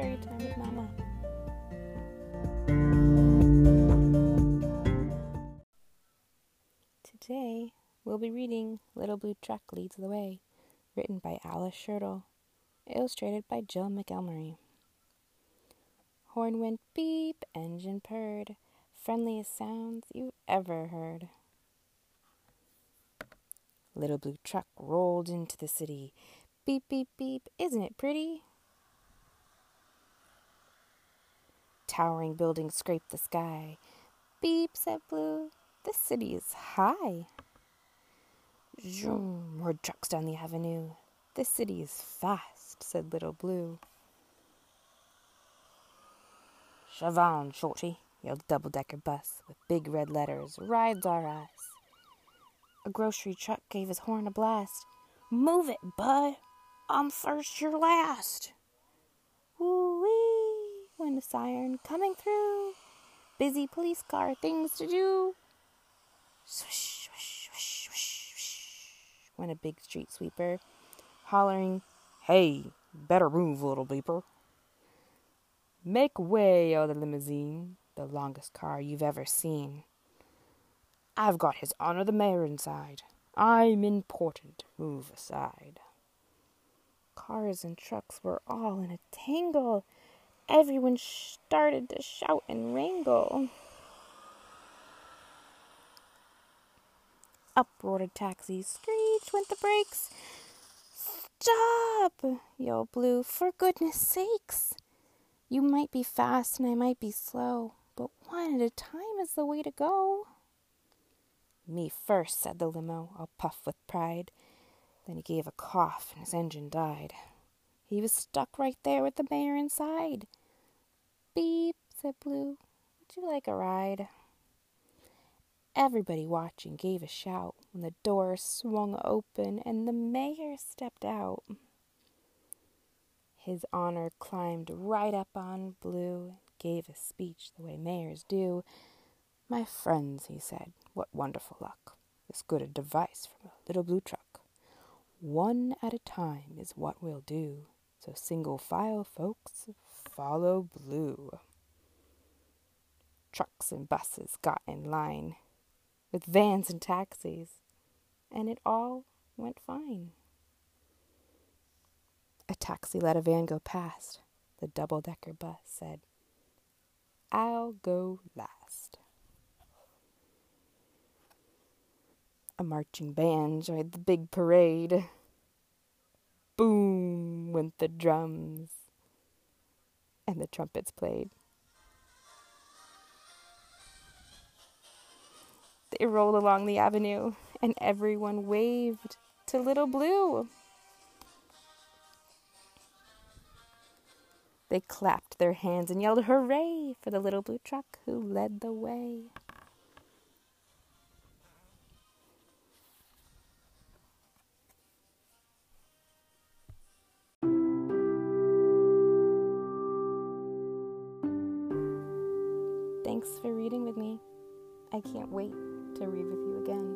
Time with Mama. Today, we'll be reading Little Blue Truck Leads the Way, written by Alice Schertle, illustrated by Jill McElmurry. Horn went beep, engine purred, friendliest sounds you've ever heard. Little Blue Truck rolled into the city. Beep, beep, beep, isn't it pretty? Towering buildings scraped the sky. Beep, said Blue, this city is high. Zoom, roared trucks down the avenue. This city is fast, said Little Blue. Shove on, Shorty, yelled a double-decker bus with big red letters, Rides our ass. A grocery truck gave his horn a blast. Move it, bud. I'm first, you're last. Went a siren coming through. Busy police car, things to do. Swish, swish, swish, swish, swish, went a big street sweeper, hollering, Hey, better move, little beeper. Make way, oh the limousine, the longest car you've ever seen. I've got his honor the mayor inside. I'm important. Move aside. Cars and trucks were all in a tangle. Everyone started to shout and wrangle. Up roared a taxi. Screech went the brakes. Stop! yelled Blue. For goodness sakes! You might be fast and I might be slow, but one at a time is the way to go. Me first, said the limo, all puff with pride. Then he gave a cough and his engine died. He was stuck right there with the mayor inside. Beep, said Blue. Would you like a ride? Everybody watching gave a shout when the door swung open and the mayor stepped out. His honor climbed right up on Blue, and gave a speech the way mayors do. My friends, he said, what wonderful luck. This good a device from a little blue truck. One at a time is what we'll do. So single file, folks, follow blue. Trucks and buses got in line with vans and taxis, and it all went fine. A taxi let a van go past. The double decker bus said, I'll go last. A marching band joined the big parade. Boom went the drums, and the trumpets played. They rolled along the avenue, and everyone waved to Little Blue. They clapped their hands and yelled hooray for the little blue truck who led the way. Thanks for reading with me. I can't wait to read with you again.